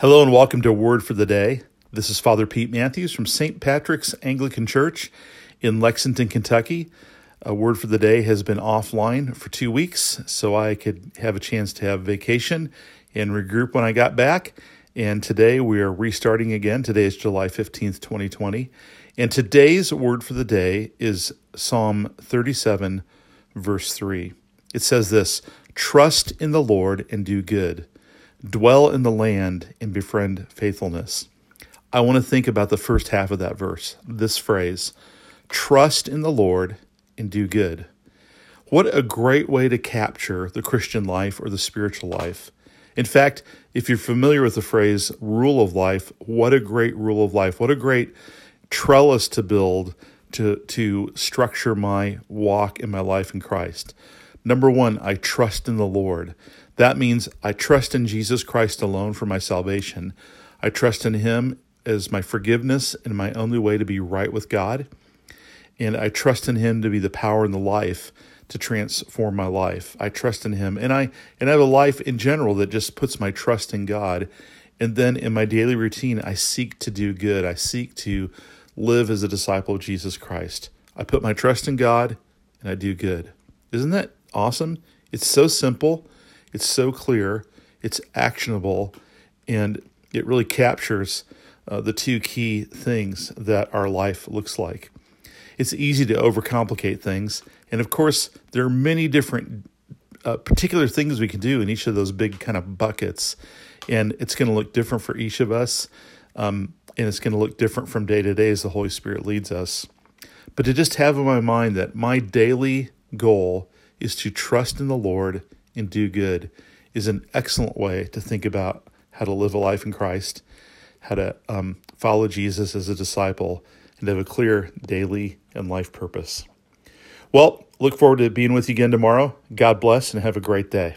Hello and welcome to Word for the Day. This is Father Pete Matthews from St. Patrick's Anglican Church in Lexington, Kentucky. A Word for the Day has been offline for two weeks, so I could have a chance to have vacation and regroup when I got back. And today we are restarting again. Today is July 15th, 2020. And today's Word for the Day is Psalm 37, verse 3. It says this Trust in the Lord and do good dwell in the land and befriend faithfulness. I want to think about the first half of that verse, this phrase trust in the Lord and do good. What a great way to capture the Christian life or the spiritual life. In fact, if you're familiar with the phrase rule of life, what a great rule of life. What a great trellis to build to, to structure my walk in my life in Christ. Number one, I trust in the Lord. That means I trust in Jesus Christ alone for my salvation. I trust in Him as my forgiveness and my only way to be right with God. And I trust in Him to be the power and the life to transform my life. I trust in Him. And I and I have a life in general that just puts my trust in God. And then in my daily routine, I seek to do good. I seek to live as a disciple of Jesus Christ. I put my trust in God and I do good. Isn't that awesome? It's so simple. It's so clear, it's actionable, and it really captures uh, the two key things that our life looks like. It's easy to overcomplicate things, and of course, there are many different uh, particular things we can do in each of those big kind of buckets, and it's going to look different for each of us, um, and it's going to look different from day to day as the Holy Spirit leads us. But to just have in my mind that my daily goal is to trust in the Lord and do good is an excellent way to think about how to live a life in Christ, how to um, follow Jesus as a disciple, and have a clear daily and life purpose. Well, look forward to being with you again tomorrow. God bless and have a great day.